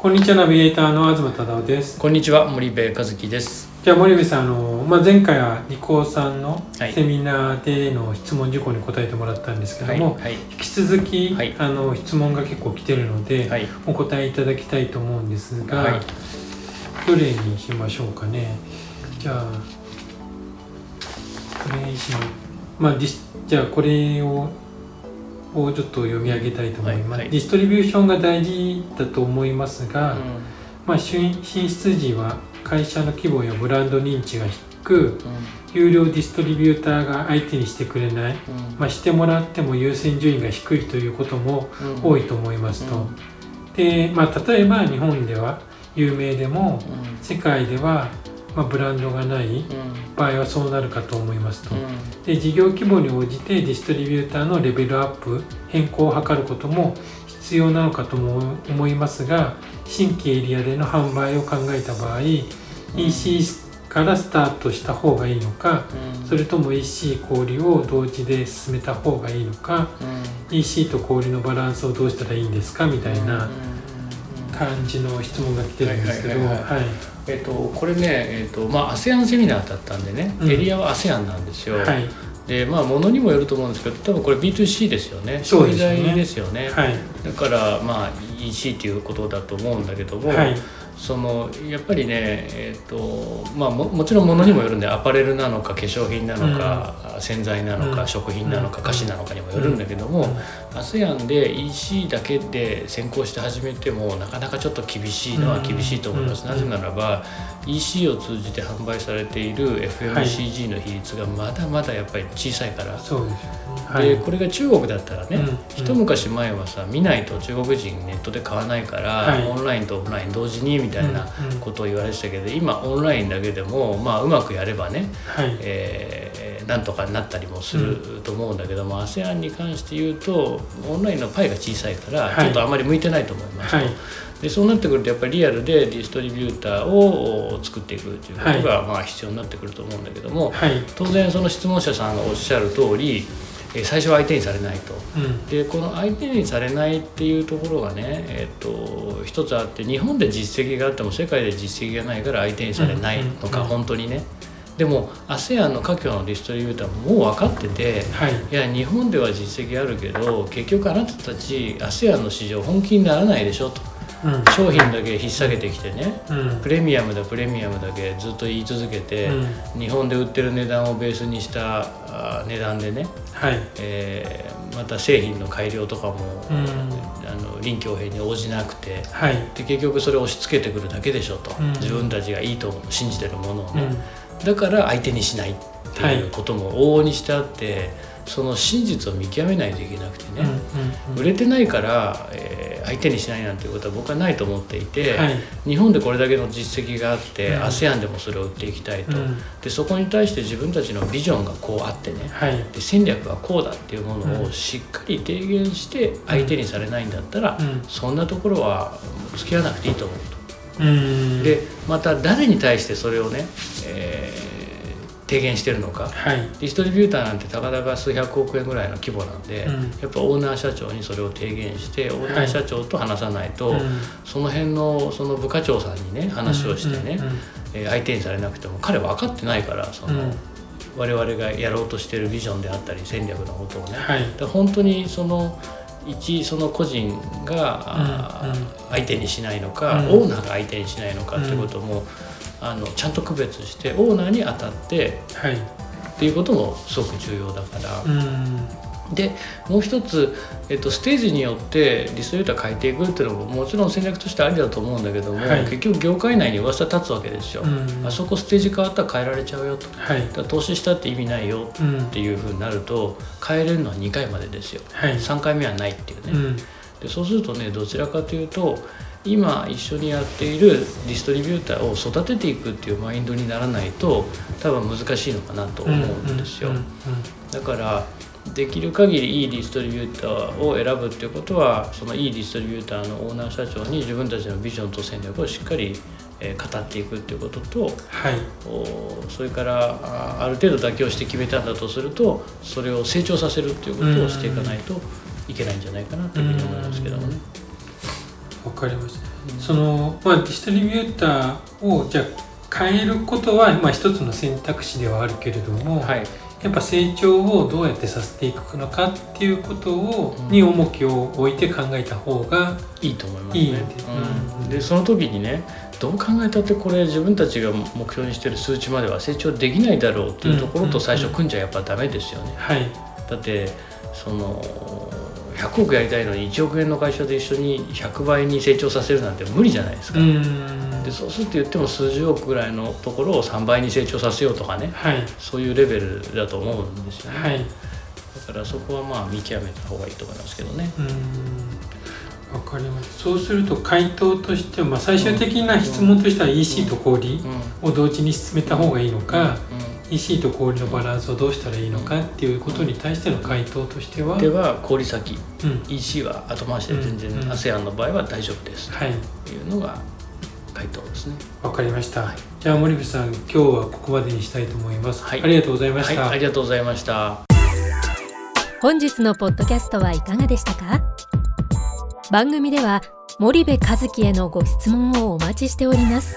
こんにちはナビゲーターの東忠夫です。こんにちは森部和樹です。じゃあ森部さんあの、まあ、前回はリコーさんのはい。セミナーでの質問事項に答えてもらったんですけども、はい引き続き、はい。あの質問が結構来てるので、はい。お答えいただきたいと思うんですが、はい。どれにしましょうかね。じゃあこれにしままあじゃあこれををちょっと読み上げたいと思います、はいはい。ディストリビューションが大事だと思いますが、うまあ、進進出時は会社の規模やブランド認知が低くんうん。有料ディストリビューターが相手にしてくれない、まあ、してもらっても優先順位が低いということもうん。多いと思いますと。で、まあ、例えば日本では有名でもうん。世界ではまあブランドがないうん。場合はそうなるかと思いますと。うん。で事業規模に応じてディストリビューターのレベルアップ変更を図ることも必要なのかとも思いますが新規エリアでの販売を考えた場合 EC からスタートした方がいいのかうん。それとも EC 小売を同時で進めた方がいいのかうん。EC と小売のバランスをどうしたらいいんですかみたいな感じの質問が来てるんですけどえっとこれねえっとまあ ASEAN セミナーだったんでねうん。エリアは ASEAN なんですよ。はい。でまあものにもよると思うんですけど多分これ B2C ですよね。そうですよね。商材ですよね。はい。だからまあ EC っていうことだと思うんだけどもはいそのやっぱりね、えーとまあ、ももちろんものにもよるんでアパレルなのか化粧品なのか、洗剤なのか、うん。食品なのか、うん。菓子なのかにもよるんだけども、ASEAN で EC だけで先行して始めてもなかなかちょっと厳しいのは厳しいと思います、うん。なぜならば EC を通じて販売されている FMCG の比率がまだまだやっぱり小さいから、そうではい。でこれが中国だったらね、うん。一昔前はさ見ないと中国人ネットで買わないから、はい。オンラインとオフライン同時にみたいなうんうん。ことを言われてたけど今オンラインだけでも、まあ、うまくやればね、はい。えーなんとかなったりもすると思うんだけども、ASEAN に関して言うとオンラインのパイが小さいから、はい。ちょっとあまり向いてないと思いますと、はい。でそうなってくるとやっぱりリアルでディストリビューターを作っていくということが、まあ、必要になってくると思うんだけども、はい。当然その質問者さんがおっしゃる通りえー最初は相手にされないと。うん。でこの相手にされないっていうところがね、えっと一つあって日本で実績があっても世界で実績がないから相手にされないのか、うんうん本当にね。でも ASEAN の華僑のディストリビューターももう分かっててはい。いや日本では実績あるけど結局あなたたち ASEAN の市場本気にならないでしょと。うん商品だけ引っ提げてきてねうん。プレミアムだプレミアムだけずっと言い続けて、うん。日本で売ってる値段をベースにしたあ値段でねはい。えーまた製品の改良とかも、うん。あの臨機応変に応じなくてはい。で結局それを押し付けてくるだけでしょと、うん。自分たちがいいと信じてるものをね、うん。だから相手にしないっていうことも往々にしてあってその真実を見極めないといけなくてね、売れてないから、えー相手にしないなんていうことは僕はないと思っていて、はい。日本でこれだけの実績があって、うん。ASEAN でもそれを売っていきたいと、うん。でそこに対して自分たちのビジョンがこうあってね、はい。で戦略はこうだっていうものうんをしっかり提言して相手にされないんだったら、うん。そんなところは付き合わなくていいと思うと。うん。でまた誰に対してそれをね、えー提言してるのか。はい。ディストリビューターなんてたかだか数百億円ぐらいの規模なんで、うん。やっぱオーナー社長にそれを提言してオーナー社長と話さないと、うん。その辺のその部課長さんにね話をしてね、えー相手にされなくても彼分かってないからその、うん。我々がやろうとしてるビジョンであったり戦略のことをね、はい。本当にその一その個人が、相手にしないのか、うん。オーナーが相手にしないのかっていうことも、あのちゃんと区別してオーナーに当たってはい。っていうこともすごく重要だから、うん。でもう一つ、えっと、ステージによってリストリューター変えていくっていうのももちろん戦略としてありだと思うんだけども、はい。結局業界内に噂立つわけですよ、うん。あそこステージ変わったら変えられちゃうよと。だはい投資したって意味ないよ。うん。っていうふうになると変えれるのは2回までですよ。はい。3回目はないっていうね、うん。でそうするとねどちらかというと今一緒にやっているディストリビューターを育てていくっていうマインドにならないと多分難しいのかなと思うんですよ、だからできる限りいいディストリビューターを選ぶっていうことはそのいいディストリビューターのオーナー社長に自分たちのビジョンと戦略をしっかりえ語っていくっていうことと、はい、おそれからあある程度妥協して決めたんだとするとそれを成長させるっていうことをしていかないといけないんじゃないかなというふうに思いますけどもね。わかりました。そのまあディストリビューターをじゃあ変えることはまあ一つの選択肢ではあるけれども、はい、やっぱ成長をどうやってさせていくのかっていうことを、に重きを置いて考えた方がいいと思いますね。いいう。ん、でその時にねどう考えたってこれ自分たちが目標にしてる数値までは成長できないだろうっていうところと最初組んじゃやっぱダメですよね。はい、だってその100億やりたいのに1億円の会社で一緒に100倍に成長させるなんて無理じゃないですか。でそうすると言っても数十億ぐらいのところを3倍に成長させようとかね、はい、そういうレベルだと思うんですよね。はい、だからそこはまあ見極めた方がいいと思いますけどね。わかりますそうすると回答としては、まあ、最終的な質問としては EC と小売を同時に進めた方がいいのか、EC と小売のバランスをどうしたらいいのかっていうことに対しての回答としてはでは小売先、うん、EC は後回しで全然、うん、ASEAN の場合は大丈夫です、はい、というのが回答ですね。わかりました、はい、じゃあ森部さん今日はここまでにしたいと思います、はい、ありがとうございました、はい、ありがとうございました。本日のポッドキャストはいかがでしたか？番組では森部和樹へのご質問をお待ちしております